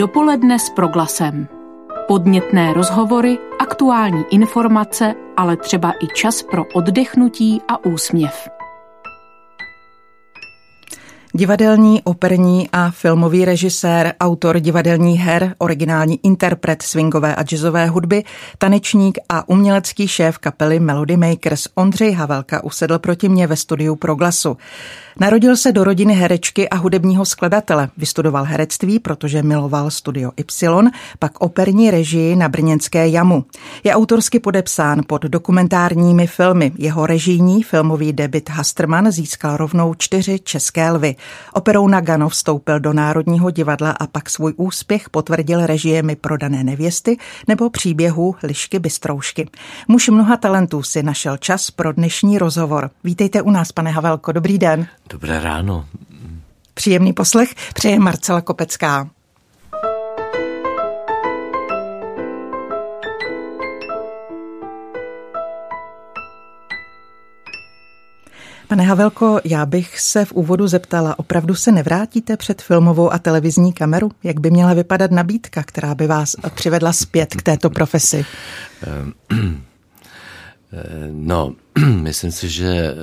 Dopoledne s proglasem. Podnětné rozhovory, aktuální informace, ale třeba i čas pro oddechnutí a úsměv. Divadelní, operní a filmový režisér, autor divadelních her, originální interpret swingové a jazzové hudby, tanečník a umělecký šéf kapely Melody Makers Ondřej Havelka usedl proti mě ve studiu Proglasu. Narodil se do rodiny herečky a hudebního skladatele. Vystudoval herectví, protože miloval studio Y, pak operní režii na brněnské Jamu. Je autorsky podepsán pod dokumentárními filmy. Jeho režijní filmový debit Hasterman získal rovnou čtyři české lvy. Operou Nagano vstoupil do Národního divadla a pak svůj úspěch potvrdil režiemi Prodané nevěsty nebo příběhu Lišky Bystroušky. Muž mnoha talentů si našel čas pro dnešní rozhovor. Vítejte u nás, pane Havelko, dobrý den. Dobré ráno. Příjemný poslech přeje Marcela Kopecká. Pane Havelko, já bych se v úvodu zeptala, opravdu se nevrátíte před filmovou a televizní kameru? Jak by měla vypadat nabídka, která by vás přivedla zpět k této profesi? No, myslím si, že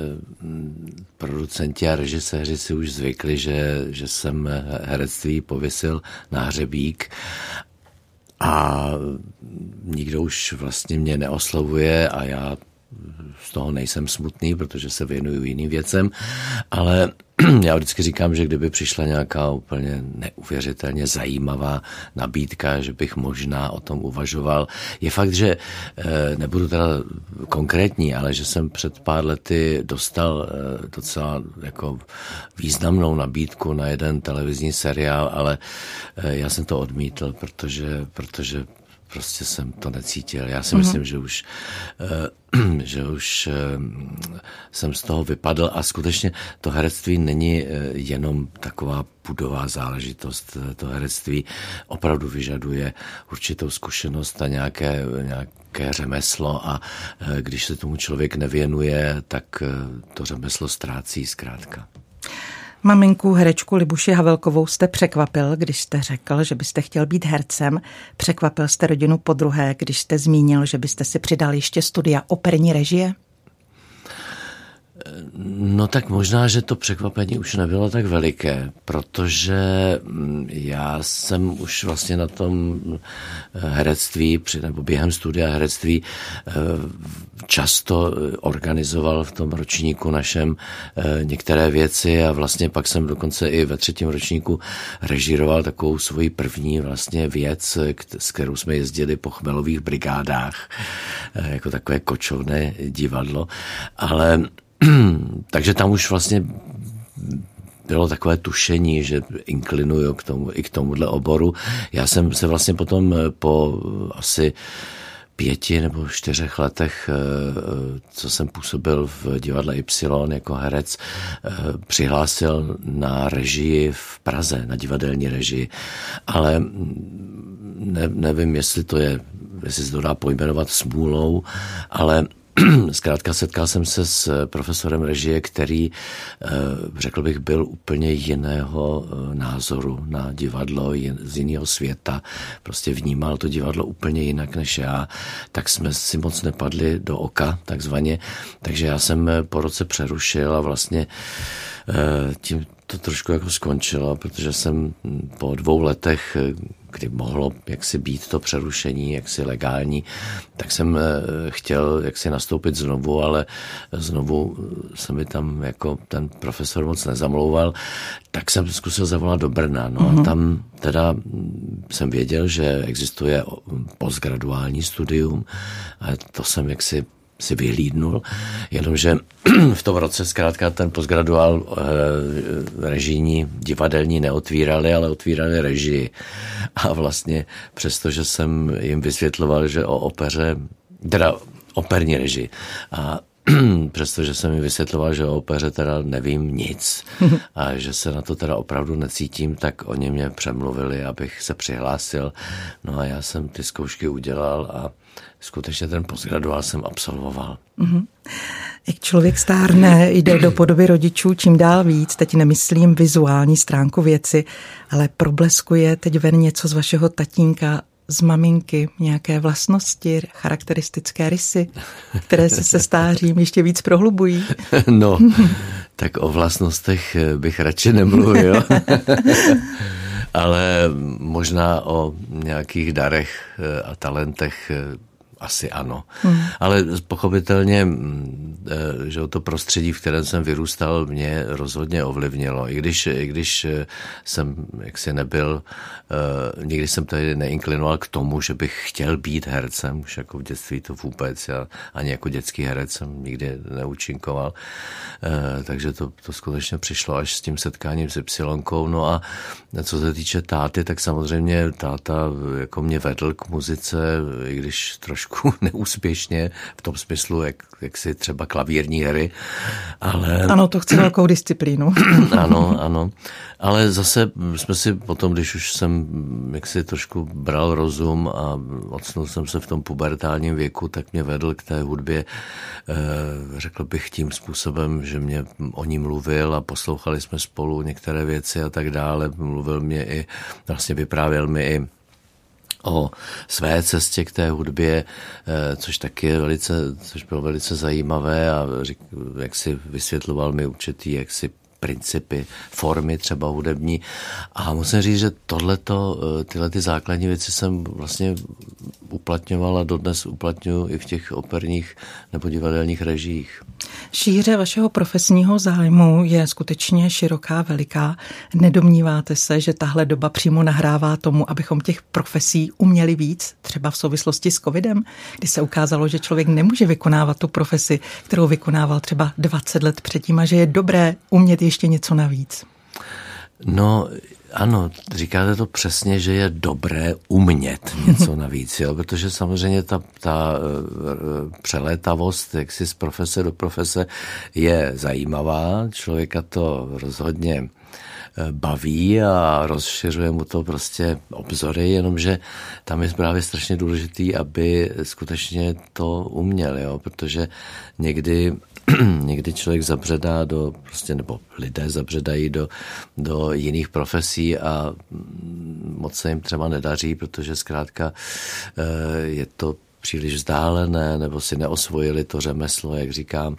producenti a režiséři si už zvykli, že, že jsem herectví pověsil na hřebík. A nikdo už vlastně mě neoslovuje a já z toho nejsem smutný, protože se věnuju jiným věcem, ale já vždycky říkám, že kdyby přišla nějaká úplně neuvěřitelně zajímavá nabídka, že bych možná o tom uvažoval. Je fakt, že eh, nebudu teda konkrétní, ale že jsem před pár lety dostal eh, docela jako významnou nabídku na jeden televizní seriál, ale eh, já jsem to odmítl, protože, protože prostě jsem to necítil. Já si myslím, že už, uh, že už uh, jsem z toho vypadl a skutečně to herectví není uh, jenom taková budová záležitost. To herectví opravdu vyžaduje určitou zkušenost a nějaké, nějaké řemeslo a když se tomu člověk nevěnuje, tak to řemeslo ztrácí zkrátka. Maminku herečku Libuši Havelkovou jste překvapil, když jste řekl, že byste chtěl být hercem. Překvapil jste rodinu po druhé, když jste zmínil, že byste si přidal ještě studia operní režie? No tak možná, že to překvapení už nebylo tak veliké, protože mm, já jsem už vlastně na tom eh, herectví, nebo během studia herectví eh, často organizoval v tom ročníku našem eh, některé věci a vlastně pak jsem dokonce i ve třetím ročníku režíroval takovou svoji první vlastně věc, s kterou jsme jezdili po chmelových brigádách, jako takové kočovné divadlo, ale takže tam už vlastně bylo takové tušení, že inklinuju k tomu, i k tomuhle oboru. Já jsem se vlastně potom po asi pěti nebo čtyřech letech, eh, co jsem působil v divadle Y jako herec, eh, přihlásil na režii v Praze, na divadelní režii. Ale ne, nevím, jestli to je, jestli se to dá pojmenovat smůlou, ale Zkrátka setkal jsem se s profesorem režie, který, eh, řekl bych, byl úplně jiného eh, názoru na divadlo, z jiného světa. Prostě vnímal to divadlo úplně jinak než já. Tak jsme si moc nepadli do oka, takzvaně. Takže já jsem eh, po roce přerušil a vlastně tím to trošku jako skončilo, protože jsem hm, po dvou letech kdy mohlo jaksi být to přerušení jaksi legální, tak jsem eh, chtěl jaksi nastoupit znovu, ale znovu se mi tam jako ten profesor moc nezamlouval, tak jsem zkusil zavolat do Brna. No mm-hmm. a mhm. tam teda jsem věděl, že existuje postgraduální studium a to jsem jaksi si vyhlídnul, jenomže v tom roce zkrátka ten postgraduál e, režijní divadelní neotvírali, ale otvírali režii. A vlastně přestože jsem jim vysvětloval, že o opeře, teda operní režii, a přestože jsem mi vysvětloval, že o opeře teda nevím nic a že se na to teda opravdu necítím, tak oni mě přemluvili, abych se přihlásil. No a já jsem ty zkoušky udělal a skutečně ten postgraduál jsem absolvoval. Mm-hmm. Jak člověk stárne, jde do podoby rodičů čím dál víc, teď nemyslím vizuální stránku věci, ale probleskuje teď ven něco z vašeho tatínka z maminky nějaké vlastnosti, charakteristické rysy, které se se stářím ještě víc prohlubují? No, tak o vlastnostech bych radši nemluvil. Ale možná o nějakých darech a talentech asi ano. Hmm. Ale pochopitelně, mm, eh, že to prostředí, v kterém jsem vyrůstal, mě rozhodně ovlivnilo. I když, i když eh, jsem jaksi nebyl, eh, nikdy jsem tady neinklinoval k tomu, že bych chtěl být hercem, už jako v dětství to vůbec. Já ani jako dětský herec jsem nikdy neúčinkoval. Takže to, to skutečně přišlo až s tím setkáním s Ypsilonkou. No a co se týče táty, tak samozřejmě táta jako mě vedl k muzice, i když trošku trošku neúspěšně v tom smyslu, jak, jak si třeba klavírní hry, ale... Ano, to chce velkou disciplínu. ano, ano. Ale zase jsme si potom, když už jsem jak si trošku bral rozum a odsnul jsem se v tom pubertálním věku, tak mě vedl k té hudbě, eh, řekl bych tím způsobem, že mě o ní mluvil a poslouchali jsme spolu některé věci a tak dále. Mluvil mě i, vlastně vyprávěl mi i o své cestě k té hudbě, eh, což taky je velice, což bylo velice zajímavé a jak si vysvětloval mi určitý, jak si principy, formy třeba hudební. A musím říct, že tohleto, eh, tyhle ty základní věci jsem vlastně uplatňoval a dodnes uplatňuji i v těch operních nebo divadelních režiích. Šíře vašeho profesního zájmu je skutečně široká, veliká. Nedomníváte se, že tahle doba přímo nahrává tomu, abychom těch profesí uměli víc, třeba v souvislosti s covidem, kdy se ukázalo, že člověk nemůže vykonávat tu profesi, kterou vykonával třeba 20 let předtím a že je dobré umět ještě něco navíc? No, ano, říkáte to přesně, že je dobré umět něco navíc, jo? protože samozřejmě ta, ta uh, přelétavost jaksi z profese do profese je zajímavá, člověka to rozhodně eh, baví a rozšiřuje mu to prostě obzory, jenomže tam je právě strašně důležitý, aby skutečně to uměl, jo? protože někdy někdy člověk zabředá do, prostě, nebo lidé zabředají do, do jiných profesí a moc se jim třeba nedaří, protože zkrátka eh, je to příliš vzdálené, nebo si neosvojili to řemeslo, jak říkám.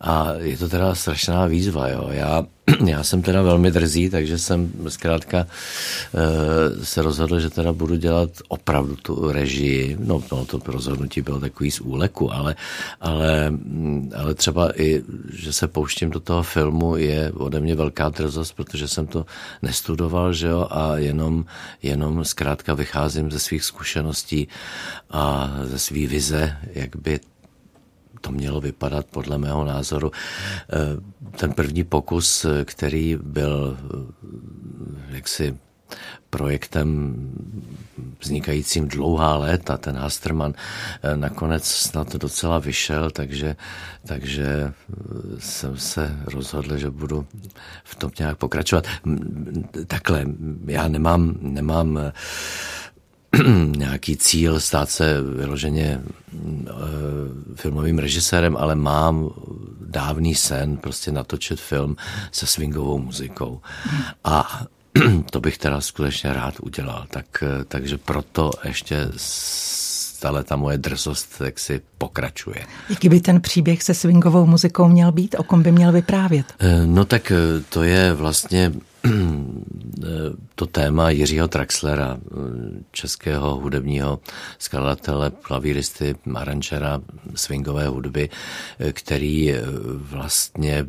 A je to teda strašná výzva. Jo. Já já jsem teda velmi drzý, takže jsem zkrátka eh, se rozhodl, že teda budu dělat opravdu tu režii. No, no to rozhodnutí bylo takový z úleku, ale, ale, mm, ale třeba i, že se pouštím do toho filmu, je ode mě velká drzost, protože jsem to nestudoval, že jo, a jenom, jenom zkrátka vycházím ze svých zkušeností a ze svý vize, jak by to mělo vypadat podle mého názoru. Eh, ten první pokus, který byl eh, jaksi projektem vznikajícím dlouhá léta, ten Hasterman eh, nakonec snad docela vyšel, takže, takže jsem se rozhodl, že budu v tom nějak pokračovat. Takhle, já nemám, nemám nějaký cíl stát se vyloženě eh, filmovým režisérem, ale mám dávný sen prostě natočit film se swingovou muzikou. A to bych teda skutečně rád udělal. Tak, eh, takže proto ještě stále ta moje drzost jak si pokračuje. Jaký by ten příběh se swingovou muzikou měl být? O kom by měl vyprávět? Eh, no tak to je vlastně to téma Jiřího Traxlera, českého hudebního skladatele, klavíristy, aranžera swingové hudby, který vlastně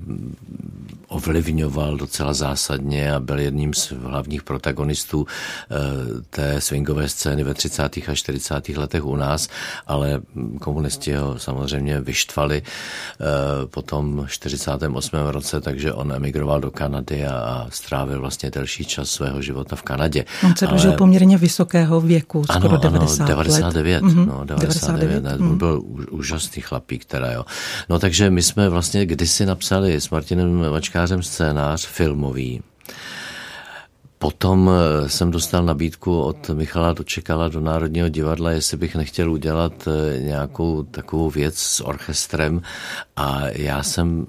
ovlivňoval docela zásadně a byl jedním z hlavních protagonistů eh, té swingové scény ve 30. a 40. letech u nás, ale komunisti ho samozřejmě vyštvali po tom 48. roce, takže on emigroval do Kanady a strávil vlastně delší čas svého života v Kanadě. On se dožil Ale... poměrně vysokého věku, skoro ano, 90 ano, 99, let. no, 99, 99 ne, mm. byl úžasný chlapík teda, jo. No takže my jsme vlastně kdysi napsali s Martinem Vačkářem scénář filmový, Potom eh, jsem dostal nabídku od Michala Dočekala do Národního divadla, jestli bych nechtěl udělat eh, nějakou takovou věc s orchestrem a já jsem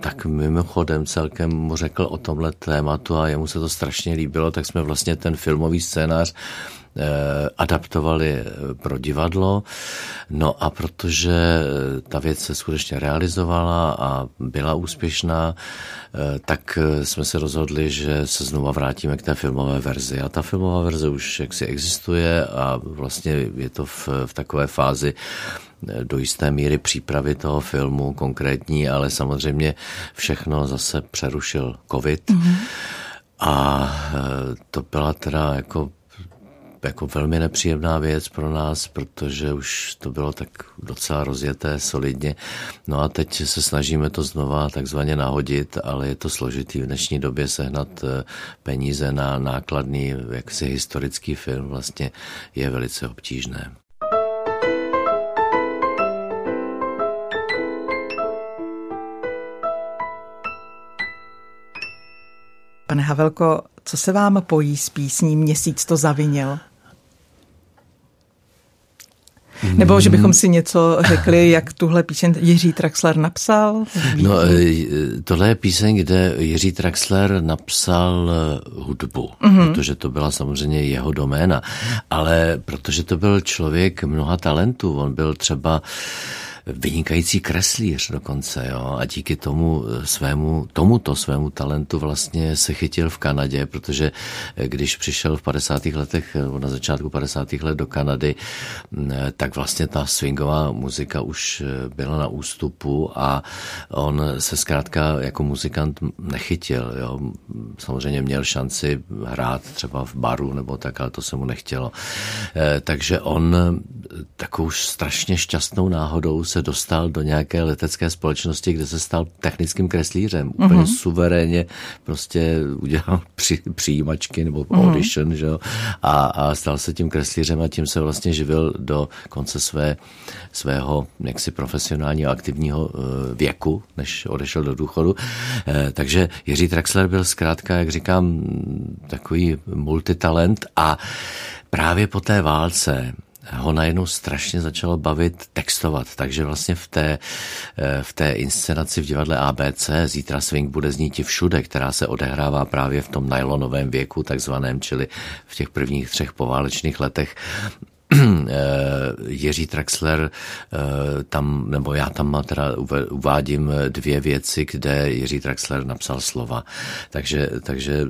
tak mimochodem celkem mu řekl o tomhle tématu a jemu se to strašně líbilo, tak jsme vlastně ten filmový scénář Eh, adaptovali eh, pro divadlo. No a protože eh, ta věc se skutečně realizovala a byla úspěšná, tak jsme se rozhodli, že se znova vrátíme k té filmové verzi. A ta filmová verze už jaksi existuje a vlastně je to v, v takové fázi, do jisté míry přípravy toho filmu konkrétní, ale samozřejmě všechno zase přerušil covid. Mm-hmm. A to byla teda jako jako velmi nepříjemná věc pro nás, protože už to bylo tak docela rozjeté solidně. No a teď se snažíme to znova takzvaně nahodit, ale je to složitý v dnešní době sehnat eh, peníze na nákladný, jaksi historický film vlastně je velice obtížné. Pane Havelko, co se vám pojí s písní Měsíc to zavinil? Nebo že bychom si něco řekli, jak tuhle píseň Jiří Traxler napsal? No, e, tohle je píseň, kde Jiří Traxler napsal e, hudbu, mm-hmm. protože to byla samozřejmě jeho doména, ale protože to byl člověk mnoha talentů, on byl třeba vynikající kreslíř dokonce, jo, a díky tomu eh, svému, tomuto svému talentu vlastně se chytil v Kanadě, protože eh, když přišel v 50. letech, eh, na začátku 50. let do Kanady, mm, tak vlastně ta swingová muzika už byla na ústupu a on se zkrátka jako muzikant nechytil, jo. Samozřejmě měl šanci hrát třeba v baru nebo tak, ale to se mu nechtělo. Takže on takovou strašně šťastnou náhodou se dostal do nějaké letecké společnosti, kde se stal technickým kreslířem. Úplně uh-huh. suverénně prostě udělal při, přijímačky nebo uh-huh. audition, že jo? A, a stal se tím kreslířem a tím se vlastně živil do konce své, svého jaksi profesionálního aktivního eh, věku, než odešel do důchodu. Eh, takže Jiří Traxler byl zkrátka, jak říkám, takový multitalent a právě po té válce ho najednou strašně začalo bavit textovat, takže vlastně v té, eh, v té inscenaci v divadle ABC Zítra swing bude znít i všude, která se odehrává právě v tom nylonovém věku takzvaném, čili v těch prvních třech poválečných letech, eh, Jiří Traxler eh, tam, nebo já tam teda uvádím dvě věci, kde Jiří Traxler napsal slova. Takže, takže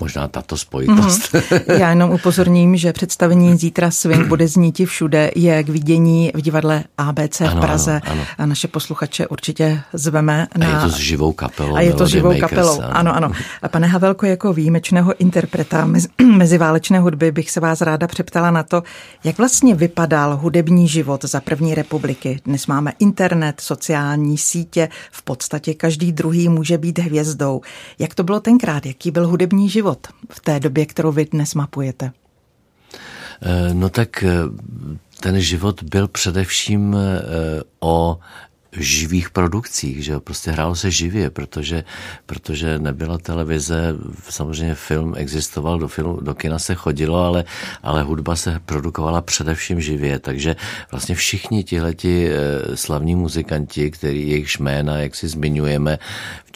možná tato spojitost. Mm-hmm. Já jenom upozorním, že představení Zítra Swing bude zníti všude, je k vidění v divadle ABC v Praze ano, ano. a naše posluchače určitě zveme. Na... A je to s živou kapelou. A je to s živou Makers, kapelou, ano. ano, ano. A pane Havelko, jako výjimečného interpreta mezi, meziválečné hudby bych se vás ráda přeptala na to, jak vlastně vypadal hudební život za první republiky. Dnes máme internet, sociální sítě, v podstatě každý druhý může být hvězdou. Jak to bylo tenkrát, jaký byl hudební život? Život v té době, kterou vy dnes mapujete? Eh, no tak eh, ten život byl především eh, o živých produkcích, že jo, prostě hrálo se živě, protože, protože nebyla televize, samozřejmě film existoval, do, filmu, do kina se chodilo, ale, ale hudba se produkovala především živě, takže vlastně všichni tihleti slavní muzikanti, který jejich jména, jak si zmiňujeme,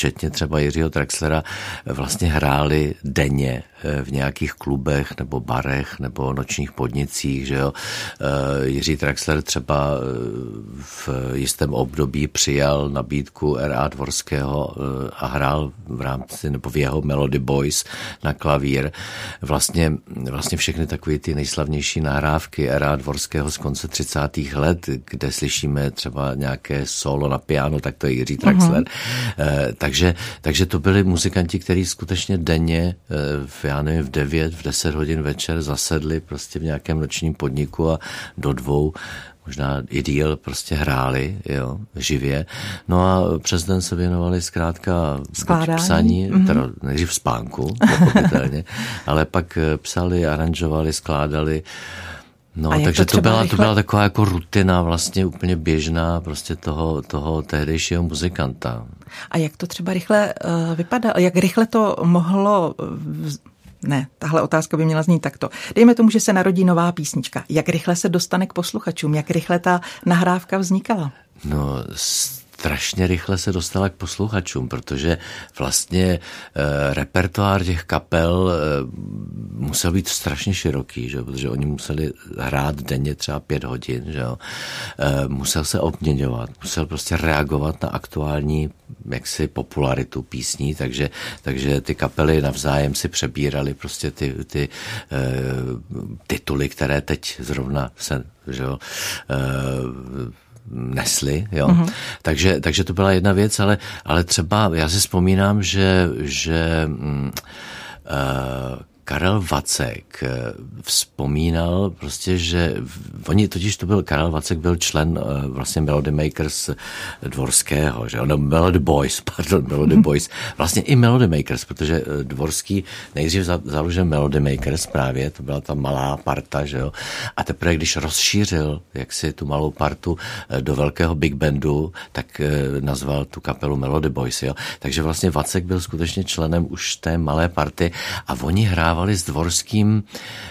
včetně třeba Jiřího Traxlera, vlastně hráli denně eh, v nějakých klubech nebo barech nebo nočních podnicích. Že jo? Eh, Jiří Traxler třeba eh, v jistém období přijal nabídku R.A. Dvorského a hrál v rámci nebo v jeho Melody Boys na klavír. Vlastně, vlastně všechny takové ty nejslavnější nahrávky R.A. Dvorského z konce 30. let, kde slyšíme třeba nějaké solo na piano, tak to je Jiří Traxler. Uh-huh. Tak takže, takže to byli muzikanti, kteří skutečně denně eh, v, já nevím, v 9, v 10 hodin večer zasedli prostě v nějakém nočním podniku a do dvou možná i díl prostě hráli, jo, živě. No a přes den se věnovali zkrátka psaní, mm-hmm. teda nejdřív spánku, pochopitelně, ale pak psali, aranžovali, skládali. No, takže to, to byla, rychle... to byla taková jako rutina vlastně úplně běžná prostě toho, toho tehdejšího muzikanta. A jak to třeba rychle uh, vypadalo, jak rychle to mohlo ne, tahle otázka by měla znít takto. Dejme tomu, že se narodí nová písnička. Jak rychle se dostane k posluchačům? Jak rychle ta nahrávka vznikala? No, strašně rychle se dostala k posluchačům, protože vlastně e, repertoár těch kapel e, musel být strašně široký, že? protože oni museli hrát denně třeba pět hodin, že? E, musel se obměňovat, musel prostě reagovat na aktuální jaksi popularitu písní, takže, takže ty kapely navzájem si přebírali prostě ty, ty e, tituly, které teď zrovna se že e, nesli, jo. Mm-hmm. Takže, takže to byla jedna věc, ale, ale třeba já si vzpomínám, že, že uh, Karel Vacek eh, vzpomínal prostě, že oni totiž to byl, Karel Vacek byl člen eh, vlastně Melody Makers Dvorského, že ono Melody Boys, pardon, Melody mhm. Boys, vlastně i Melody Makers, protože eh, Dvorský nejdřív založil Melody Makers právě, to byla ta malá parta, že jo, a teprve když rozšířil jaksi tu malou partu do velkého big bandu, tak nazval tu kapelu Melody Boys, jo, takže vlastně Vacek byl skutečně členem už té malé party a oni hrávali hrávali s Dvorským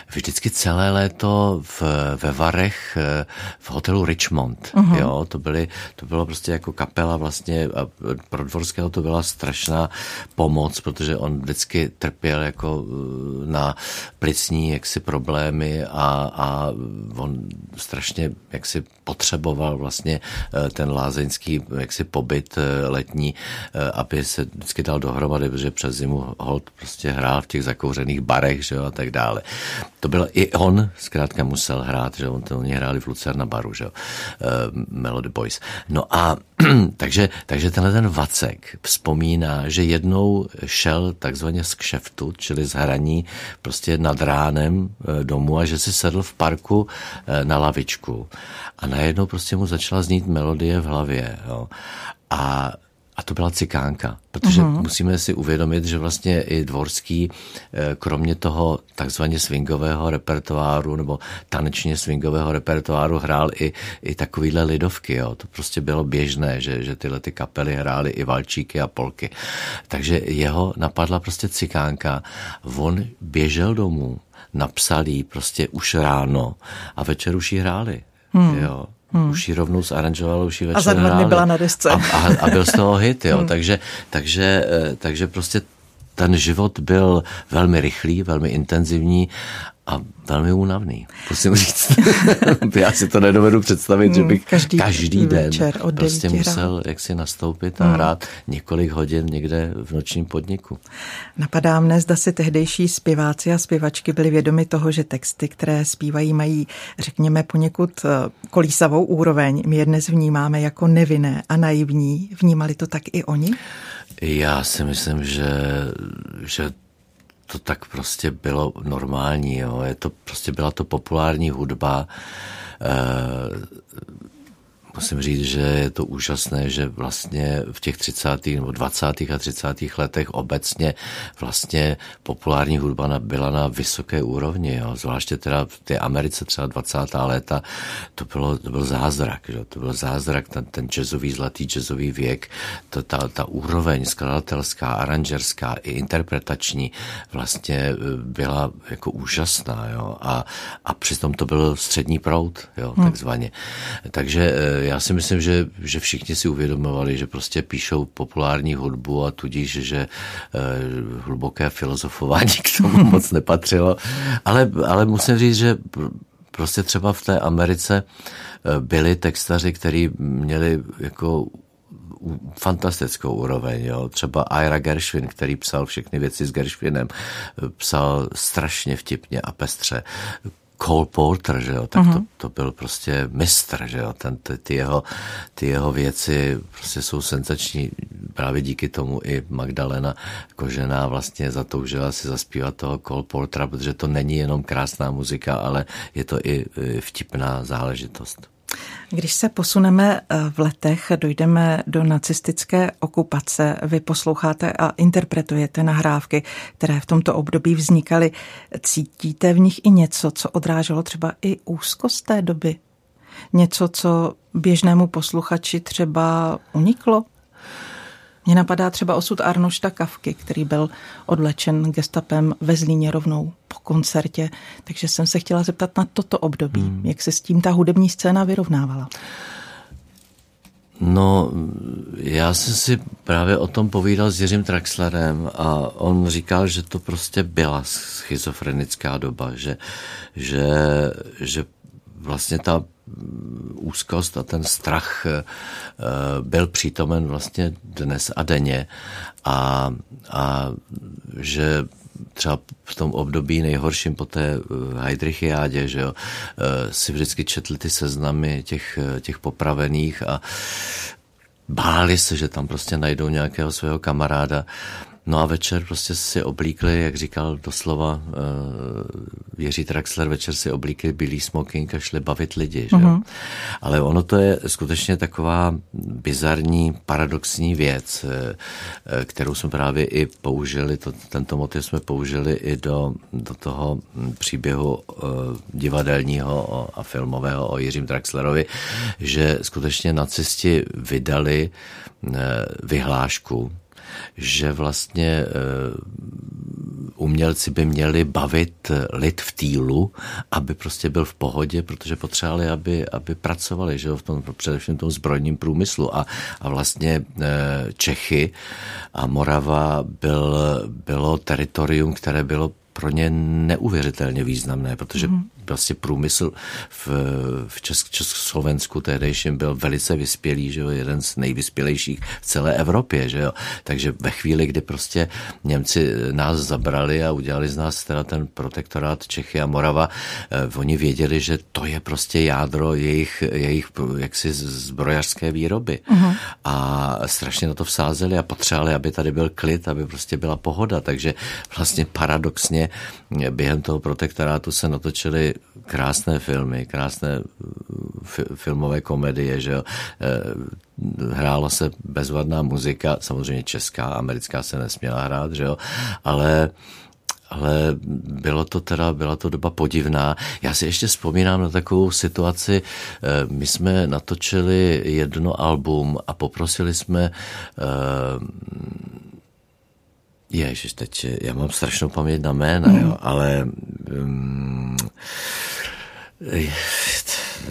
vždycky celé léto v, ve Varech eh, v hotelu Richmond. Uh-huh. Jo, to, byly, to bylo prostě jako kapela vlastně a pro Dvorského to byla strašná pomoc, protože on vždycky trpěl jako eh, na plicní jaksi problémy a, a on strašně jaksi potřeboval vlastně eh, ten lázeňský jaksi pobyt letní, aby se vždycky dal dohromady, protože přes zimu hold prostě hrál v těch zakouřených barech, že jo, a tak dále. To byl i on, zkrátka musel hrát, že on to oni hráli v Lucerna baru, že jo, uh, Melody Boys. No a takže, takže tenhle ten Vacek vzpomíná, že jednou šel takzvaně z kšeftu, čili z hraní prostě nad ránem eh, domů a že si sedl v parku eh, na lavičku a najednou prostě mu začala znít melodie v hlavě. Jo. A a to byla cikánka, protože uh-huh. musíme si uvědomit, že vlastně i Dvorský, eh, kromě toho takzvaně swingového repertoáru nebo tanečně swingového repertoáru hrál i, i takovýhle lidovky. Jo. To prostě bylo běžné, že, že tyhle ty kapely hrály i valčíky a polky. Takže jeho napadla prostě cikánka. On běžel domů, napsal jí prostě už ráno a večer už jí hráli. Hmm. Jo. Hmm. Už ji rovnou zaranžoval, už ji večer A za dva dny byla na desce. A, a, a byl z toho hit, jo. Hmm. Takže, takže, eh, takže prostě ten život byl velmi rychlý, velmi intenzivní a velmi únavný, musím říct. Já si to nedovedu představit, že bych každý, každý den od prostě musel jaksi nastoupit a hmm. hrát několik hodin někde v nočním podniku. Napadá mne, zda si tehdejší zpěváci a zpěvačky byli vědomi toho, že texty, které zpívají, mají, řekněme, poněkud eh, kolísavou úroveň. My je dnes vnímáme jako nevinné a naivní. Vnímali to tak i oni? Já si myslím, že, že to tak prostě bylo normální. Jo. Je to, prostě byla to populární hudba. E, musím říct, že je to úžasné, že vlastně v těch 30. nebo 20. a 30. letech obecně vlastně populární hudba byla na vysoké úrovni, jo. zvláště teda v té Americe třeba 20. léta, to, bylo, to byl zázrak, že? to byl zázrak, ten, ten jazzový, zlatý jazzový věk, to, ta, ta úroveň skladatelská, aranžerská i interpretační vlastně e, byla jako úžasná jo. A, a přitom to byl střední proud, jo, hmm. takzvaně. Takže e, já si myslím, že, že všichni si uvědomovali, že prostě píšou populární hudbu a tudíž, že eh, hluboké filozofování k tomu moc nepatřilo. Ale, ale musím říct, že prostě třeba v té Americe eh, byli textaři, kteří měli jako fantastickou úroveň. Jo. Třeba Ira Gershwin, který psal všechny věci s Gershwinem, eh, psal strašně vtipně a pestře. Cole Porter, že jo, tak uh-huh. to, mhm. to byl prostě mistr, že jo, ten, ty, ty, jeho, ty jeho věci prostě jsou senzační, právě díky tomu i Magdalena Kožená vlastně zatoužila si zaspívat toho Cole Portera, protože to není jenom krásná muzika, ale je to i vtipná záležitost. Když se posuneme eh, v letech, dojdeme do nacistické okupace. Vy posloucháte a interpretujete nahrávky, které v tomto období vznikaly. Cítíte v nich i něco, co odráželo třeba i úzkost té doby? Něco, co běžnému posluchači třeba uniklo? Mně napadá třeba osud Arnošta Kavky, který byl odlečen gestapem ve Zlíně rovnou po koncertě, takže jsem se chtěla zeptat na toto období, hmm. jak se s tím ta hudební scéna vyrovnávala. No, já jsem si právě o tom povídal s Jiřím Traxlerem a on říkal, že to prostě byla schizofrenická doba, že, že, že vlastně ta úzkost a ten strach eh, byl přítomen vlastně dnes a denně. A, a že třeba v tom období nejhorším po té eh, Heidrichiádě, že jo, eh, si vždycky četli ty seznamy těch, těch popravených a báli se, že tam prostě najdou nějakého svého kamaráda No a večer prostě si oblíkli, jak říkal doslova uh, Jiří Traxler, večer si oblíkli bílý smoking a šli bavit lidi. Že? Uh-huh. Ale ono to je skutečně taková bizarní, paradoxní věc, uh, kterou jsme právě i použili, to, tento motiv jsme použili i do, do toho příběhu uh, divadelního a filmového o Jiřím Traxlerovi, že skutečně nacisti vydali uh, vyhlášku, že vlastně eh, umělci by měli bavit lid v týlu, aby prostě byl v pohodě, protože potřebovali, aby, aby pracovali že jo, v tom, především v tom zbrojním průmyslu. A, a vlastně eh, Čechy a Morava byl, bylo teritorium, které bylo pro ně neuvěřitelně významné, protože mm vlastně průmysl v, v Česk, Československu tehdejším byl velice vyspělý, že jo, jeden z nejvyspělejších v celé Evropě, že jo. Takže ve chvíli, kdy prostě Němci nás zabrali a udělali z nás teda ten protektorát Čechy a Morava, eh, oni věděli, že to je prostě jádro jejich, jejich jaksi zbrojařské výroby. Uh-huh. A strašně na to vsázeli a potřebovali, aby tady byl klid, aby prostě byla pohoda. Takže vlastně paradoxně během toho protektorátu se natočili krásné filmy, krásné uh, filmové komedie, že jo. Eh, hrála se bezvadná muzika, samozřejmě česká, americká se nesměla hrát, že jo, ale ale bylo to teda, byla to doba podivná. Já si ještě vzpomínám na takovou situaci, eh, my jsme natočili jedno album a poprosili jsme uh, Ježiš, teď já mám strašnou paměť na jména, mm. jo, ale um,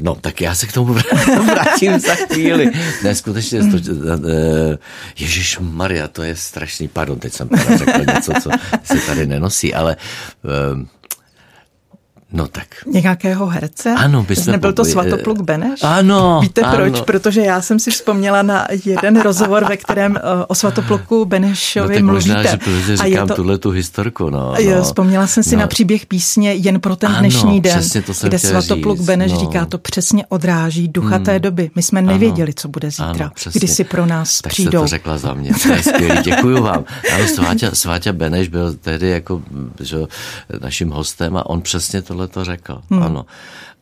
No, tak já se k tomu vrátím za chvíli. Ne, skutečně, to, eh, Ježíš Maria, to je strašný, pardon, teď jsem teda řekl něco, co se tady nenosí, ale um, No tak. Nějakého herce? Ano, by jsme Nebyl to Svatopluk Beneš? Ano. Víte ano. proč? Protože já jsem si vzpomněla na jeden rozhovor, ve kterém uh, o Svatopluku Benešovi no, tak mluvíte. Možná, že protože říkám to... tuhle tu historku. No, no. Jo, vzpomněla jsem si no. na příběh písně Jen pro ten dnešní ano, den, to kde Svatopluk říct. Beneš no. říká, to přesně odráží ducha hmm. té doby. My jsme nevěděli, co bude zítra, ano, kdy si pro nás tak přijdou. Tak to řekla za mě, to je skvělý, děkuju vám. Ano, Sváťa, Sváťa Beneš byl tehdy jako že, naším hostem a on přesně tohle to řekl. Hmm. Ano.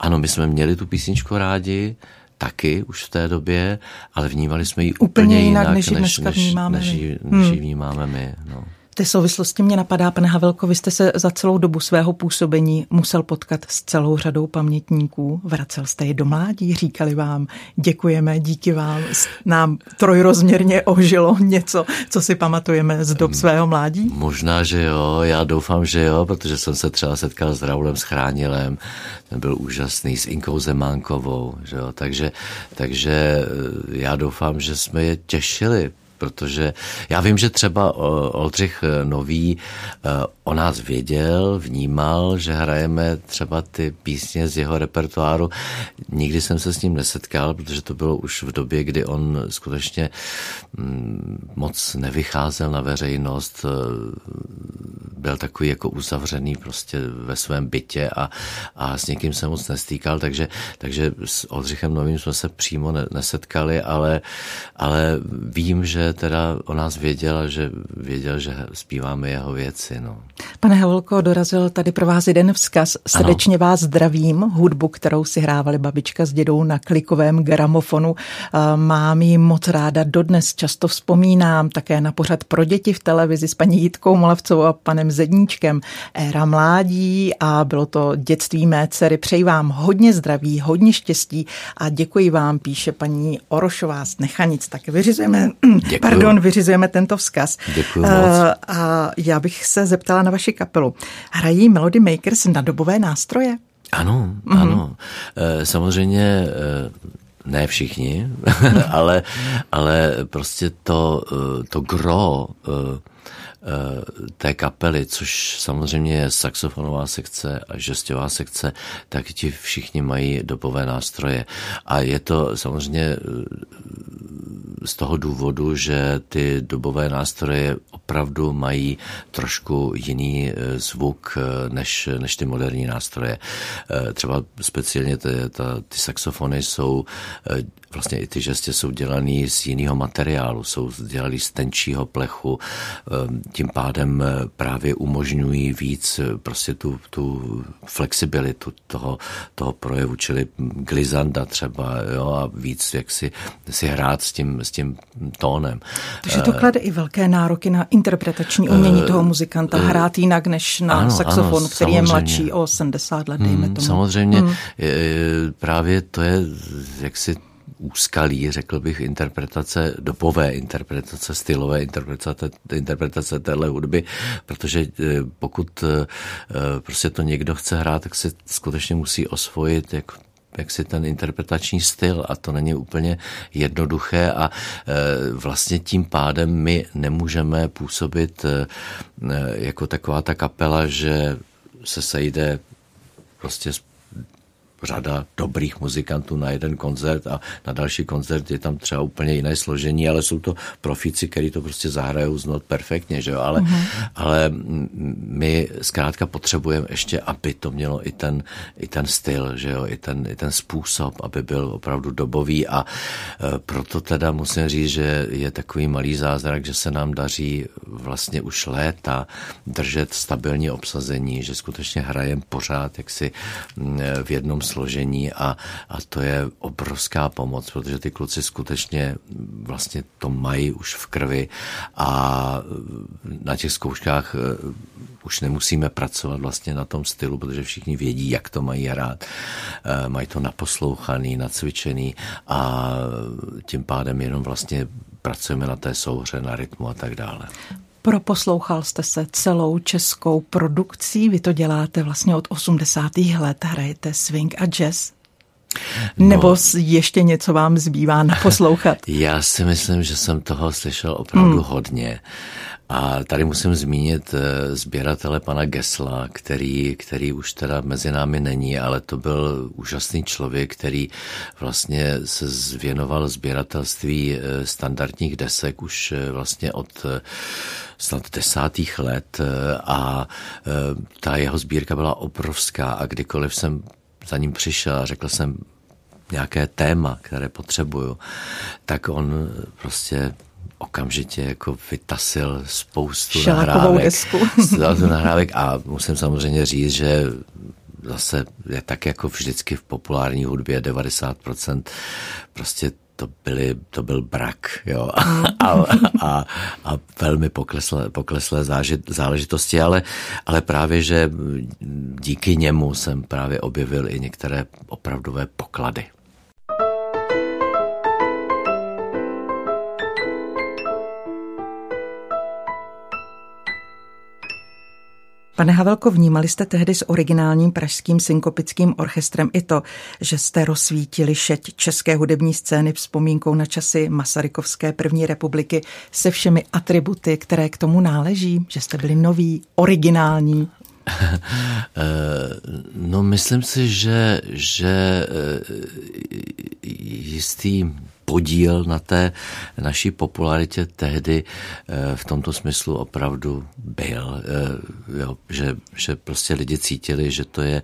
ano, my jsme měli tu písničku rádi, taky už v té době, ale vnímali jsme ji úplně, úplně jinak, než, než, než, než, než hmm. vnímáme my. No té souvislosti mě napadá, pane Havelko, vy jste se za celou dobu svého působení musel potkat s celou řadou pamětníků. Vracel jste je do mládí, říkali vám, děkujeme, díky vám, nám trojrozměrně ožilo něco, co si pamatujeme z dob svého mládí? Možná, že jo, já doufám, že jo, protože jsem se třeba setkal s Raulem Schránilem, ten byl úžasný, s Inkou Zemánkovou, že jo, takže, takže eh, já doufám, že jsme je těšili, protože já vím, že třeba Oldřich Nový eh, o nás věděl, vnímal, že hrajeme třeba ty písně z jeho repertoáru. Nikdy jsem se s ním nesetkal, protože to bylo už v době, kdy on skutečně mm, moc nevycházel na veřejnost, eh, byl takový jako uzavřený prostě ve svém bytě a, a s někým se moc nestýkal, takže, takže s Oldřichem Novým jsme se přímo nesetkali, ale, ale vím, že teda o nás věděl že věděl, že zpíváme jeho věci. No. Pane Havelko, dorazil tady pro vás jeden vzkaz. Srdečně ano. vás zdravím. Hudbu, kterou si hrávali babička s dědou na klikovém gramofonu, eh, mám ji moc ráda dodnes. Často vzpomínám také na pořad pro děti v televizi s paní Jitkou Molavcovou a panem Zedníčkem. Éra mládí a bylo to dětství mé dcery. Přeji vám hodně zdraví, hodně štěstí a děkuji vám, píše paní Orošová z Nechanic. Tak vyřizujeme, Děkuju. pardon, vyřizujeme tento vzkaz. Děkuji moc. Uh, a já bych se zeptala na vaši kapelu. Hrají Melody Makers na dobové nástroje? Ano, mm-hmm. ano. E, samozřejmě e, ne všichni, ale, ale prostě to, to gro té kapely, což samozřejmě je saxofonová sekce a žestová sekce, tak ti všichni mají dobové nástroje. A je to samozřejmě z toho důvodu, že ty dobové nástroje opravdu mají trošku jiný e, zvuk než, než ty moderní nástroje. Třeba speciálně ty, ta, ty saxofony jsou vlastně i ty žestě jsou dělaný z jiného materiálu, jsou dělaný z tenčího plechu, tím pádem právě umožňují víc prostě tu, tu flexibilitu toho, toho projevu, čili glizanda třeba, jo, a víc jak si, si hrát s tím, s tím tónem. Takže to klade i velké nároky na interpretační umění toho muzikanta, hrát jinak než na ano, saxofon, ano, který je mladší o 70 let, dejme hmm, tomu. Samozřejmě, hmm. právě to je jaksi úskalí, řekl bych, interpretace, dobové interpretace, stylové interpretace, interpretace téhle hudby, protože eh, pokud eh, prostě to někdo chce hrát, tak se skutečně musí osvojit jak jak si ten interpretační styl a to není úplně jednoduché a vlastně tím pádem my nemůžeme působit jako taková ta kapela, že se sejde prostě řada dobrých muzikantů na jeden koncert a na další koncert je tam třeba úplně jiné složení, ale jsou to profici, kteří to prostě zahrajou znot perfektně, že jo? Ale, mm-hmm. ale my zkrátka potřebujeme ještě, aby to mělo i ten, i ten styl, že jo? I ten, i ten způsob, aby byl opravdu dobový a e, proto teda musím říct, že je takový malý zázrak, že se nám daří vlastně už léta držet stabilní obsazení, že skutečně hrajeme pořád jaksi v jednom složení a, a to je obrovská pomoc, protože ty kluci skutečně vlastně to mají už v krvi a na těch zkouškách eh, už nemusíme pracovat vlastně na tom stylu, protože všichni vědí, jak to mají hrát. Eh, mají to naposlouchaný, nacvičený a tím pádem jenom vlastně pracujeme na té souhře, na rytmu a tak dále. Proposlouchal jste se celou českou produkcí, vy to děláte vlastně od 80. let, hrajete swing a jazz. No, Nebo ještě něco vám zbývá naposlouchat? Já si myslím, že jsem toho slyšel opravdu hmm. hodně. A tady musím zmínit eh, sběratele pana Gesla, který, který už teda mezi námi není, ale to byl úžasný člověk, který vlastně se zvěnoval sběratelství eh, standardních desek už eh, vlastně od snad desátých let. A ta jeho sbírka byla obrovská a kdykoliv jsem za ním přišel a řekl jsem nějaké téma, které potřebuju, tak on prostě okamžitě jako vytasil spoustu nahrávek, desku. nahrávek a musím samozřejmě říct, že zase je tak jako vždycky v populární hudbě 90% prostě to, byly, to byl brak jo? A, a, a velmi pokleslé, pokleslé záležitosti, ale, ale právě, že díky němu jsem právě objevil i některé opravdové poklady. Pane Havelko, vnímali jste tehdy s originálním pražským synkopickým orchestrem i to, že jste rozsvítili šeť české hudební scény vzpomínkou na časy Masarykovské první republiky se všemi atributy, které k tomu náleží, že jste byli noví, originální? No, myslím si, že, že eh, jistý podíl na té naší popularitě tehdy v tomto smyslu opravdu byl. Jo, že, že prostě lidi cítili, že to je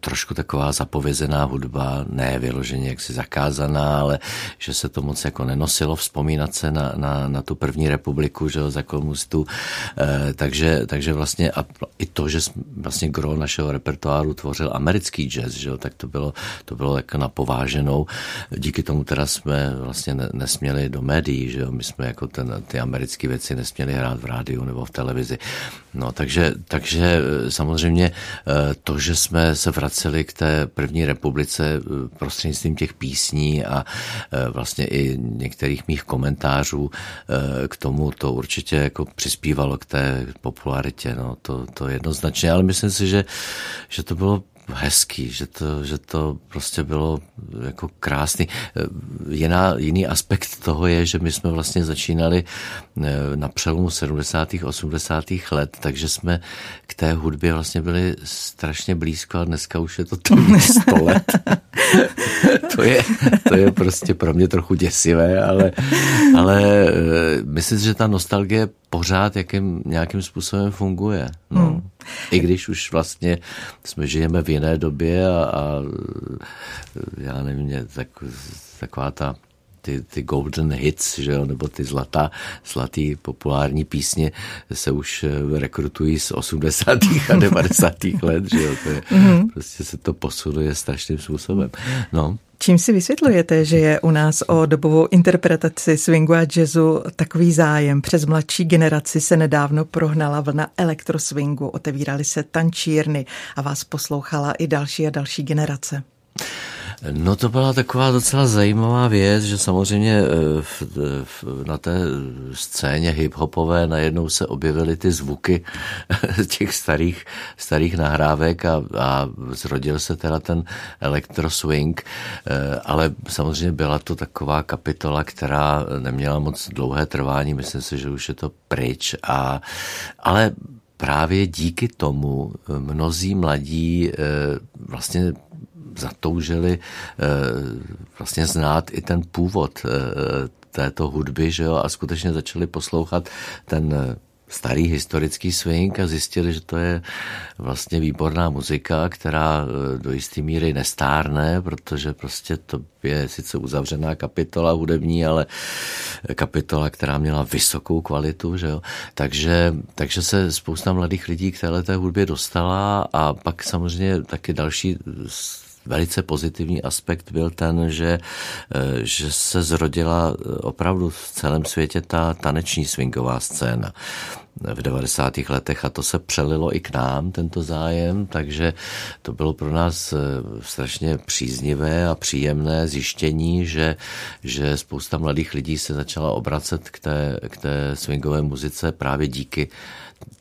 trošku taková zapovězená hudba, ne vyloženě jaksi zakázaná, ale že se to moc jako nenosilo vzpomínat se na, na, na tu první republiku, že jo, za komunistů. Takže, takže vlastně a i to, že vlastně gro našeho repertoáru tvořil americký jazz, že jo, tak to bylo, to bylo jako na pováženou. Díky tomu teda jsme vlastně nesměli do médií, že jo, my jsme jako ten, ty americké věci nesměli hrát v rádiu nebo v televizi. No, takže, takže eh, samozřejmě eh, to, že jsme se vraceli k té první republice eh, prostřednictvím těch písní a vlastně i některých mých komentářů k tomu, to určitě jako přispívalo k té popularitě, no, to, to jednoznačně, ale myslím si, že, že to bylo hezký, že to, že to prostě bylo jako krásný. Jiná, jiný aspekt toho je, že my jsme vlastně začínali eh, na přelomu 70. 80. let, takže jsme k té hudbě vlastně byli strašně blízko a dneska už je to tam 100 let. to, je, to je prostě pro mě trochu děsivé, ale, ale eh, myslím, že ta nostalgie pořád jakým, nějakým způsobem funguje. No. Hmm. I když už vlastně jsme žijeme v jiné době a, a já nevím, tak, taková ta ty, ty golden hits, že jo, nebo ty zlatá, zlatý populární písně se už eh, rekrutují z 80. a 90. let, že jo, to je, mm-hmm. prostě se to posunuje strašným způsobem. No. Čím si vysvětlujete, že je u nás o dobovou interpretaci swingu a jazzu takový zájem? Přes mladší generaci se nedávno prohnala vlna elektroswingu, otevíraly se tančírny a vás poslouchala i další a další generace. No to byla taková docela zajímavá věc, že samozřejmě eh, v, v, na té scéně hip-hopové najednou se objevily ty zvuky těch starých, starých nahrávek a, a zrodil se teda ten swing, eh, ale samozřejmě byla to taková kapitola, která neměla moc dlouhé trvání, myslím si, že už je to pryč, a, ale právě díky tomu mnozí mladí eh, vlastně zatoužili eh, vlastně znát i ten původ eh, této hudby, že jo, a skutečně začali poslouchat ten eh, starý historický swing a zjistili, že to je vlastně výborná muzika, která do jisté míry nestárne, protože prostě to je sice uzavřená kapitola hudební, ale kapitola, která měla vysokou kvalitu, že jo? Takže, takže se spousta mladých lidí k této hudbě dostala a pak samozřejmě taky další velice pozitivní aspekt byl ten, že, eh, že se zrodila eh, opravdu v celém světě ta taneční swingová scéna v 90. letech a to se přelilo i k nám, tento zájem, takže to bylo pro nás eh, strašně příznivé a příjemné zjištění, že, že spousta mladých lidí se začala obracet k té, k té swingové muzice právě díky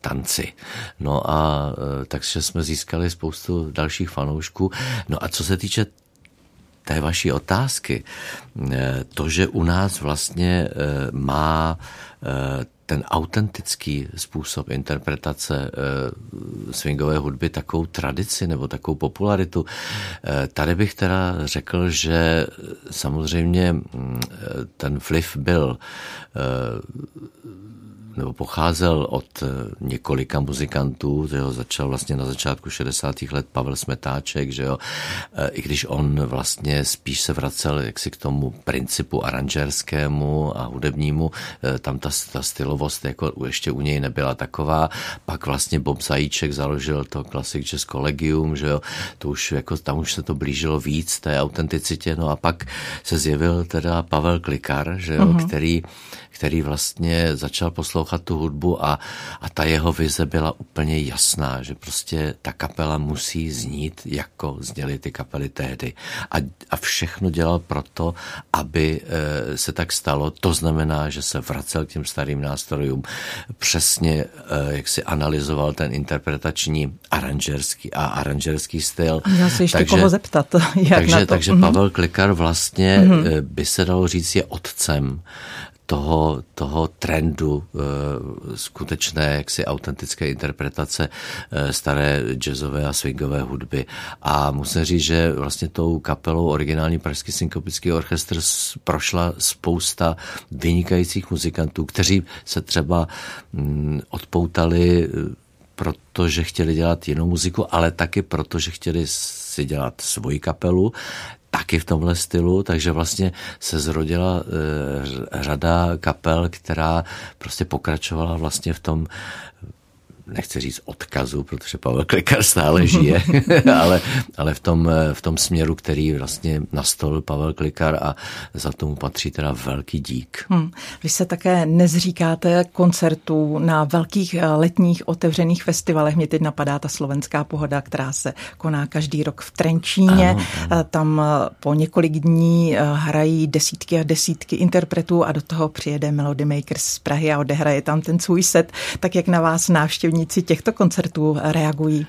tanci. No a e, takže jsme získali spoustu dalších fanoušků. No a co se týče té vaší otázky, e, to, že u nás vlastně e, má ten autentický způsob interpretace swingové hudby takovou tradici nebo takovou popularitu. Tady bych teda řekl, že samozřejmě ten vliv byl nebo pocházel od eh, několika muzikantů, že jo, začal vlastně na začátku 60. let Pavel Smetáček, že jo, eh, i když on vlastně spíš se vracel jaksi k tomu principu aranžerskému a hudebnímu, eh, tam ta, ta stylovost jako ještě u něj nebyla taková, pak vlastně Bob Zajíček založil to Classic Jazz Collegium, že jo, to už jako, tam už se to blížilo víc té autenticitě, no a pak se zjevil teda Pavel Klikar, že jo, uh-huh. který který vlastně začal poslouchat tu hudbu a, a ta jeho vize byla úplně jasná, že prostě ta kapela musí znít, jako zněly ty kapely tehdy. A, a všechno dělal proto, aby e, se tak stalo. To znamená, že se vracel k těm starým nástrojům, přesně e, jak si analyzoval ten interpretační aranžerský a aranžerský styl. Já se ještě takže, koho zeptat, jak takže, na to. Takže mm-hmm. Pavel Klikar vlastně mm-hmm. by se dalo říct je otcem toho, toho trendu skutečné, jaksi autentické interpretace staré jazzové a swingové hudby. A musím říct, že vlastně tou kapelou originální Pražský synkopický orchestr prošla spousta vynikajících muzikantů, kteří se třeba mm, odpoutali protože chtěli dělat jinou muziku, ale taky protože chtěli si dělat svoji kapelu, taky v tomhle stylu, takže vlastně se zrodila e, řada kapel, která prostě pokračovala vlastně v tom nechci říct odkazu, protože Pavel Klikar stále žije, ale, ale v, tom, v tom směru, který vlastně nastolil Pavel Klikar a za tomu patří teda velký dík. Hmm. Vy se také nezříkáte koncertů na velkých eh, letních otevřených festivalech. Mě teď napadá ta slovenská pohoda, která se koná každý rok v Trenčíně. Ano, ano. Eh, tam eh, po několik dní hrají desítky a desítky interpretů a do toho přijede Melody Makers z Prahy a odehraje tam ten svůj set, tak jak na vás návštěvní účastníci těchto koncertů reagují?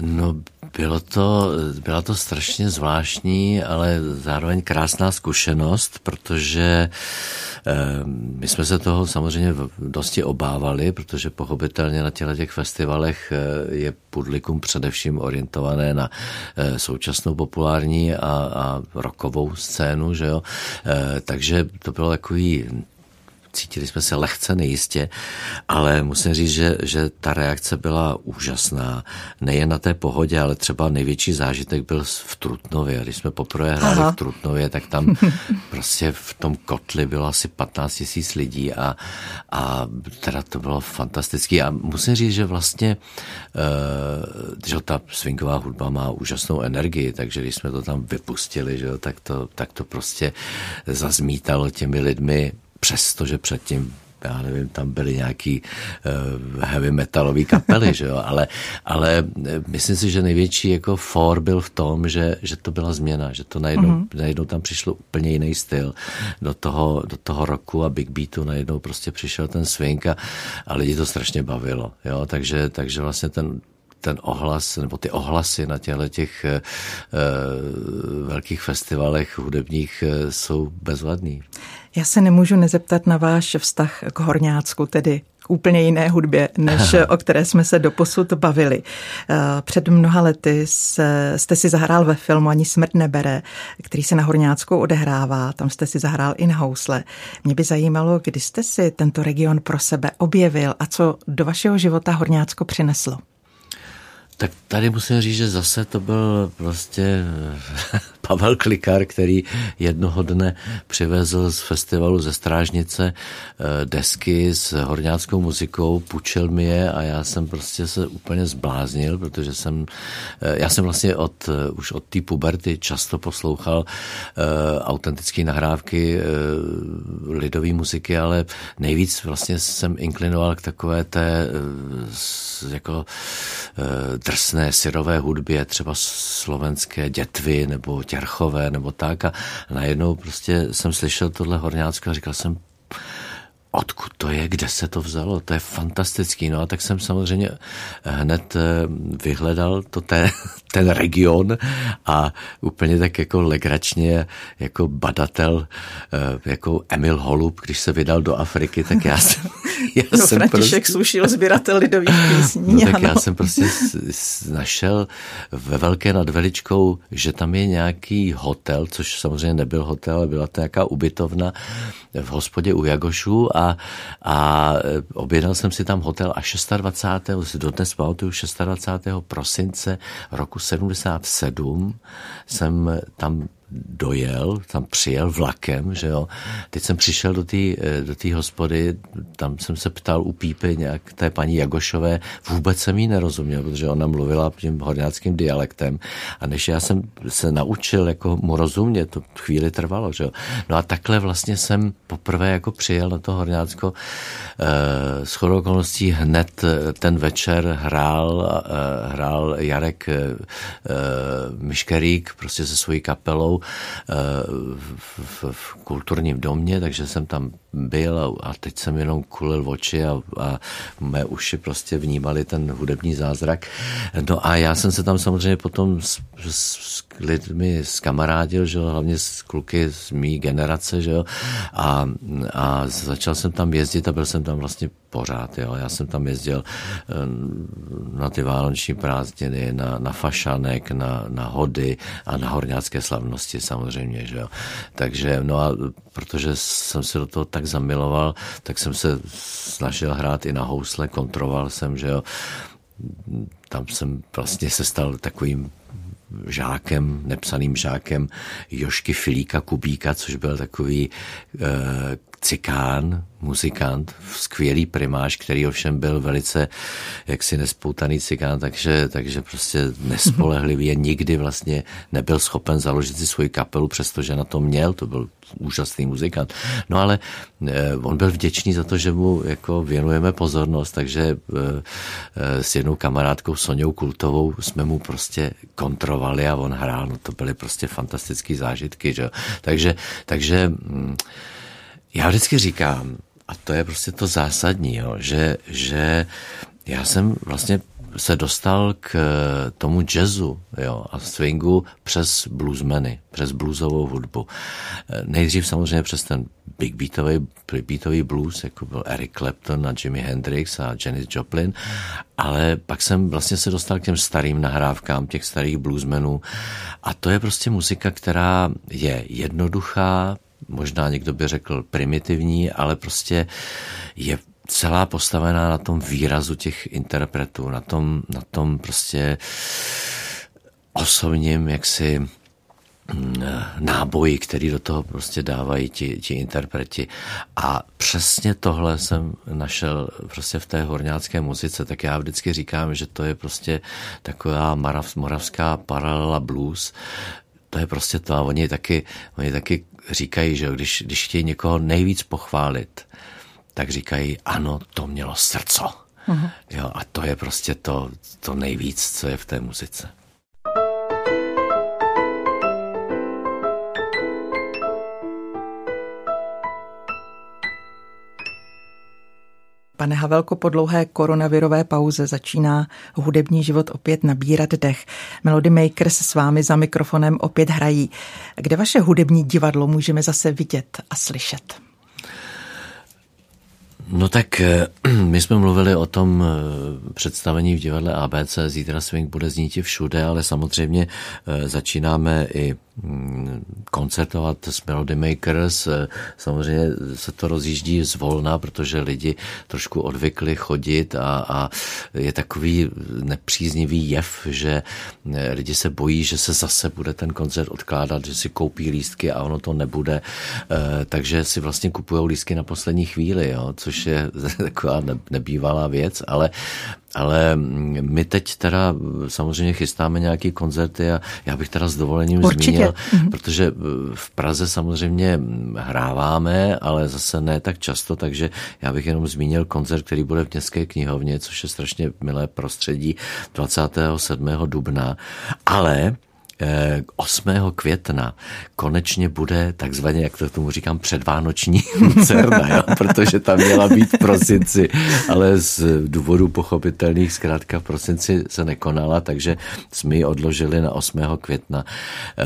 No, bylo to, byla to strašně zvláštní, ale zároveň krásná zkušenost, protože eh, my jsme se toho samozřejmě dosti obávali, protože pochopitelně na těchto těch festivalech eh, je publikum především orientované na eh, současnou populární a, a rokovou scénu, že jo? Takže to bylo takový cítili jsme se lehce nejistě, ale musím říct, že, že ta reakce byla úžasná. Nejen na té pohodě, ale třeba největší zážitek byl v Trutnově. Když jsme poprvé hráli Aha. v Trutnově, tak tam prostě v tom kotli bylo asi 15 tisíc lidí a, a teda to bylo fantastické. A musím říct, že vlastně uh, že ta swingová hudba má úžasnou energii, takže když jsme to tam vypustili, že, tak, to, tak to prostě zazmítalo těmi lidmi přestože předtím já nevím, tam byly nějaký uh, heavy metalový kapely, že jo, ale, ale eh, myslím si, že největší jako for byl v tom, že, že to byla změna, že to najednou, mm-hmm. najednou tam přišlo úplně jiný styl do toho, do toho roku a Big Beatu najednou prostě přišel ten swing a, a lidi to strašně bavilo, jo, takže, takže vlastně ten, ten ohlas, nebo ty ohlasy na těchto těch e, velkých festivalech hudebních e, jsou bezvadný. Já se nemůžu nezeptat na váš vztah k Horňácku, tedy k úplně jiné hudbě, než o které jsme se doposud bavili. Před mnoha lety se, jste si zahrál ve filmu Ani smrt nebere, který se na Horňácku odehrává. Tam jste si zahrál i na housle. Mě by zajímalo, kdy jste si tento region pro sebe objevil a co do vašeho života Horňácko přineslo. Tak tady musím říct, že zase to byl prostě Pavel Klikar, který jednoho dne přivezl z festivalu ze Strážnice eh, desky s horňáckou muzikou, půjčil mi je a já jsem prostě se úplně zbláznil, protože jsem, eh, já jsem vlastně od, eh, už od té puberty často poslouchal autentické nahrávky lidové muziky, ale nejvíc vlastně jsem inklinoval k takové té jako drsné syrové hudbě, třeba slovenské dětvy nebo Těrchové nebo tak a najednou prostě jsem slyšel tohle Horňácko a říkal jsem, odkud to je, kde se to vzalo, to je fantastický. No a tak jsem samozřejmě hned eh, vyhledal to té, ten region a úplně tak jako legračně, jako badatel, eh, jako Emil Holub, když se vydal do Afriky, tak já jsem... Já no, jsem František prostě, Sušil, sběratel lidových písní. No, tak ano. já jsem prostě našel ve Velké nad Veličkou, že tam je nějaký hotel, což samozřejmě nebyl hotel, ale byla to nějaká ubytovna v hospodě u Jagošu a, a objednal jsem si tam hotel a 26. dodnes pamatuju 26. prosince roku 77 jsem tam dojel, tam přijel vlakem, že jo. Teď jsem přišel do té do tý hospody, tam jsem se ptal u Pípy nějak té paní Jagošové, vůbec jsem jí nerozuměl, protože ona mluvila tím horňáckým dialektem a než já jsem se naučil jako mu rozumět, to chvíli trvalo, že jo. No a takhle vlastně jsem poprvé jako přijel na to Horňácko. E, s chodou okolností hned ten večer hrál, hrál Jarek Miškerík prostě se svojí kapelou v, v, v kulturním domě, takže jsem tam byl a teď jsem jenom kulil oči a, a mé uši prostě vnímali ten hudební zázrak. No a já jsem se tam samozřejmě potom s, s lidmi skamarádil, že jo, hlavně s kluky z mý generace, že jo, a, a začal jsem tam jezdit a byl jsem tam vlastně pořád. Jo. Já jsem tam jezdil eh, na ty vánoční prázdniny, na, na fašanek, na, na hody a na horňácké slavnosti samozřejmě. Že jo. Takže, no a protože jsem se do toho tak zamiloval, tak jsem se snažil hrát i na housle, kontroval jsem, že jo. Tam jsem vlastně se stal takovým žákem, nepsaným žákem Jošky Filíka Kubíka, což byl takový e, cikán, muzikant, skvělý primáš, který ovšem byl velice jaksi nespoutaný cikán, takže, takže prostě nespolehlivý a nikdy vlastně nebyl schopen založit si svoji kapelu, přestože na to měl, to byl úžasný muzikant. No ale eh, on byl vděčný za to, že mu jako věnujeme pozornost, takže eh, eh, s jednou kamarádkou Soňou Kultovou jsme mu prostě kontrovali a on hrál, no to byly prostě fantastické zážitky, že? Takže, takže mm, já vždycky říkám, a to je prostě to zásadní, jo, že, že já jsem vlastně se dostal k tomu jazzu jo, a swingu přes bluesmeny, přes bluesovou hudbu. Nejdřív samozřejmě přes ten big beatový, beatový blues, jako byl Eric Clapton a Jimi Hendrix a Janis Joplin, ale pak jsem vlastně se dostal k těm starým nahrávkám těch starých bluesmenů a to je prostě muzika, která je jednoduchá, možná někdo by řekl primitivní, ale prostě je celá postavená na tom výrazu těch interpretů, na tom, na tom prostě osobním jaksi mm, náboji, který do toho prostě dávají ti, ti interpreti. A přesně tohle jsem našel prostě v té horňácké muzice, tak já vždycky říkám, že to je prostě taková moravská paralela blues, to je prostě to a oni taky, oni taky říkají, že když, když chtějí někoho nejvíc pochválit, tak říkají, ano, to mělo srdco. Uh-huh. Jo, a to je prostě to, to nejvíc, co je v té muzice. Pane Havelko, po dlouhé koronavirové pauze začíná hudební život opět nabírat dech. Melody Makers s vámi za mikrofonem opět hrají. Kde vaše hudební divadlo můžeme zase vidět a slyšet? No tak eh, my jsme mluvili o tom eh, představení v divadle ABC, zítra swing bude znít všude, ale samozřejmě eh, začínáme i koncertovat s Melody Makers. Samozřejmě se to rozjíždí zvolna, protože lidi trošku odvykli chodit a, a je takový nepříznivý jev, že lidi se bojí, že se zase bude ten koncert odkládat, že si koupí lístky a ono to nebude. Takže si vlastně kupují lístky na poslední chvíli, jo, což je taková nebývalá věc, ale ale my teď teda samozřejmě chystáme nějaký koncerty a já bych teda s dovolením Určitě. zmínil, mm-hmm. protože v Praze samozřejmě hráváme, ale zase ne tak často, takže já bych jenom zmínil koncert, který bude v Městské knihovně, což je strašně milé prostředí 27. dubna, ale 8. května konečně bude takzvaně, jak to tomu říkám, předvánoční lucerna, jo? protože tam měla být v prosinci, ale z důvodu pochopitelných zkrátka v prosinci se nekonala, takže jsme ji odložili na 8. května. Eh,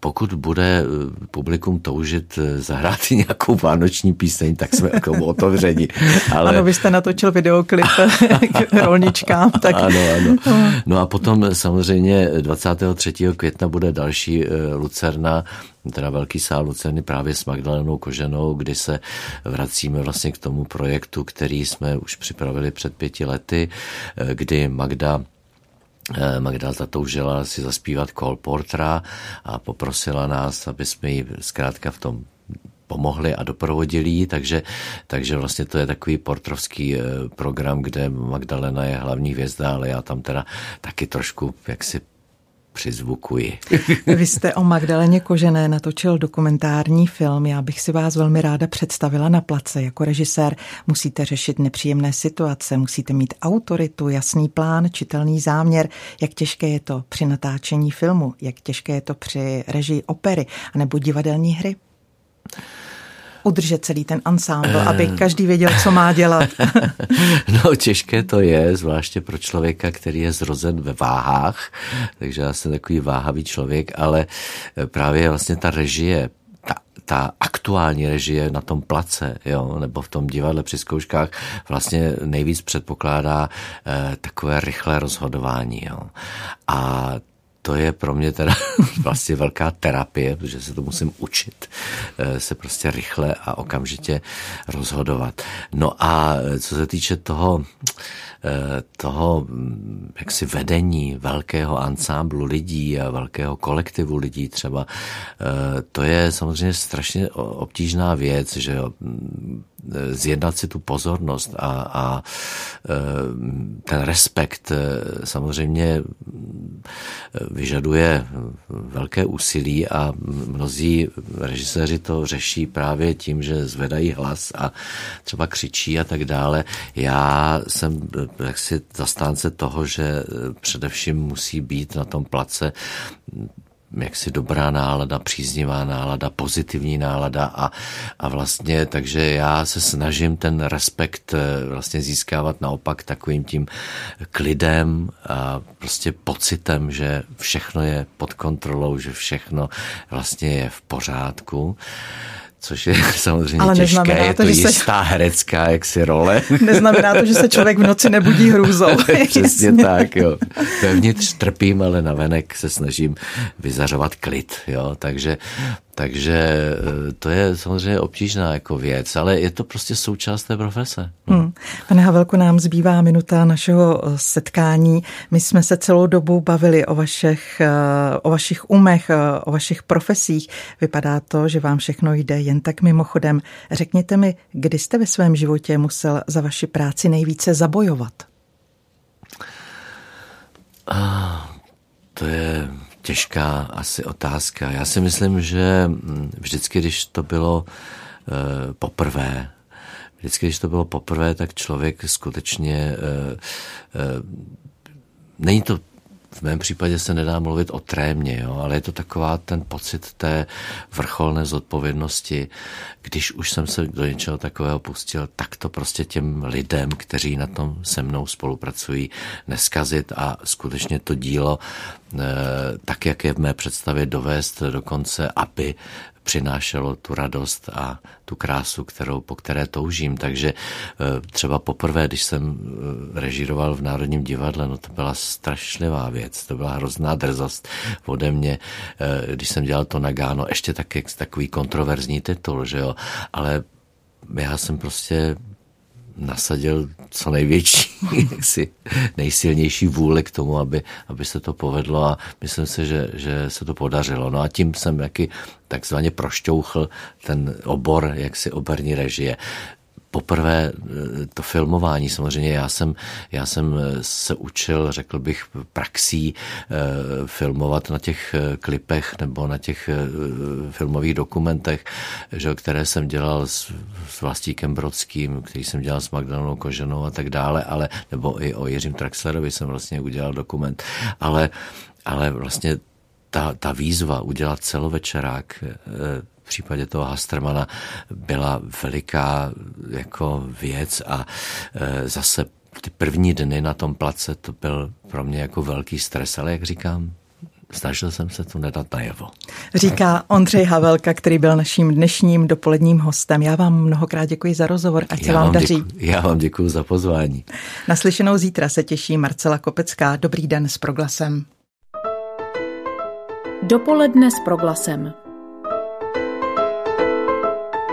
pokud bude eh, publikum toužit eh, zahrát nějakou vánoční píseň, tak jsme k tomu otevřeni. Ale... Ano, vy jste natočil videoklip k rolničkám. Tak... Ano, ano. No a potom samozřejmě 23. května bude další eh, Lucerna, teda velký sál Lucerny právě s Magdalenou Koženou, kdy se vracíme vlastně k tomu projektu, který jsme už připravili před pěti lety, kdy Magda Eh, Magda zatoužila si zaspívat Cole Portra a poprosila nás, aby jsme jí zkrátka v tom pomohli a doprovodili ji, takže, takže vlastně to je takový portrovský eh, program, kde Magdalena je hlavní hvězda, ale já tam teda taky trošku jaksi přizvukuji. Vy jste o Magdaleně Kožené natočil dokumentární film. Já bych si vás velmi ráda představila na place. Jako režisér musíte řešit nepříjemné situace, musíte mít autoritu, jasný plán, čitelný záměr. Jak těžké je to při natáčení filmu, jak těžké je to při režii opery anebo divadelní hry? Udržet celý ten ansámbl, aby eh. každý věděl, co má dělat? no těžké to je, zvláště pro člověka, který je zrozen ve váhách, takže já jsem takový váhavý člověk, ale právě vlastně ta režie ta aktuální režie na tom place, jo, nebo v tom divadle při zkouškách vlastně nejvíc předpokládá eh, takové rychlé rozhodování. Jo. A to je pro mě teda vlastně velká terapie, protože se to musím učit, eh, se prostě rychle a okamžitě rozhodovat. No a co se týče toho, eh, toho hm, jaksi vedení velkého ansámblu lidí a velkého kolektivu lidí třeba, eh, to je samozřejmě strašně obtížná věc, že hm, zjednat si tu pozornost a, a ten respekt samozřejmě vyžaduje velké úsilí a mnozí režiséři to řeší právě tím, že zvedají hlas a třeba křičí a tak dále. Já jsem jaksi zastánce toho, že především musí být na tom place jaksi dobrá nálada, příznivá nálada, pozitivní nálada a, a vlastně takže já se snažím ten respekt eh, vlastně získávat naopak takovým tím klidem a prostě pocitem, že všechno je pod kontrolou, že všechno vlastně je v pořádku což je samozřejmě Ale těžké, je to, to jistá se... herecká jaksi role. Neznamená to, že se člověk v noci nebudí hrůzou. Přesně tak, jo. Vevnitř trpím, ale navenek se snažím vyzařovat klid, jo. Takže takže eh, to je samozřejmě obtížná jako věc, ale je to prostě součást té profese. Hmm. Pane Havelku, nám zbývá minuta našeho eh, setkání. My jsme se celou dobu bavili o vašich, eh, o vašich umech, o vašich profesích. Vypadá to, že vám všechno jde jen tak mimochodem. Řekněte mi, kdy jste ve svém životě musel za vaši práci nejvíce zabojovat? Ah, to je těžká asi otázka. Já si myslím, že mm, vždycky, když to bylo uh, poprvé, vždycky, když to bylo poprvé, tak člověk skutečně uh, uh, není to v mém případě se nedá mluvit o trémě, jo, ale je to taková ten pocit té vrcholné zodpovědnosti. Když už jsem se do něčeho takového pustil, tak to prostě těm lidem, kteří na tom se mnou spolupracují, neskazit a skutečně to dílo eh, tak, jak je v mé představě dovést do konce, aby přinášelo tu radost a tu krásu, kterou, po které toužím. Takže eh, třeba poprvé, když jsem eh, režíroval v Národním divadle, no to byla strašlivá věc, to byla hrozná drzost ode mě, eh, když jsem dělal to Gáno, ještě taky, takový kontroverzní titul, že jo, ale já jsem prostě nasadil co největší, jaksi nejsilnější vůli k tomu, aby, aby se to povedlo a myslím si, že, že se to podařilo. No a tím jsem jaký takzvaně prošťouchl ten obor jaksi operní režie poprvé eh, to filmování. Samozřejmě já jsem, já jsem eh, se učil, řekl bych, praxí eh, filmovat na těch klipech nebo na těch filmových dokumentech, že, které jsem dělal s, s Vlastíkem Brodským, který jsem dělal s Magdalenou Koženou a tak dále, ale nebo i o Jiřím Traxlerovi jsem vlastně udělal dokument. Ale, ale vlastně ta, ta výzva udělat celovečerák v případě toho Hastermana byla veliká jako věc a e, zase ty první dny na tom place to byl pro mě jako velký stres, ale jak říkám, snažil jsem se to nedat najevo. Říká Ondřej Havelka, který byl naším dnešním dopoledním hostem. Já vám mnohokrát děkuji za rozhovor, ať se vám, daří. Děkuji, já vám děkuji za pozvání. Naslyšenou zítra se těší Marcela Kopecká. Dobrý den s proglasem. Dopoledne s proglasem.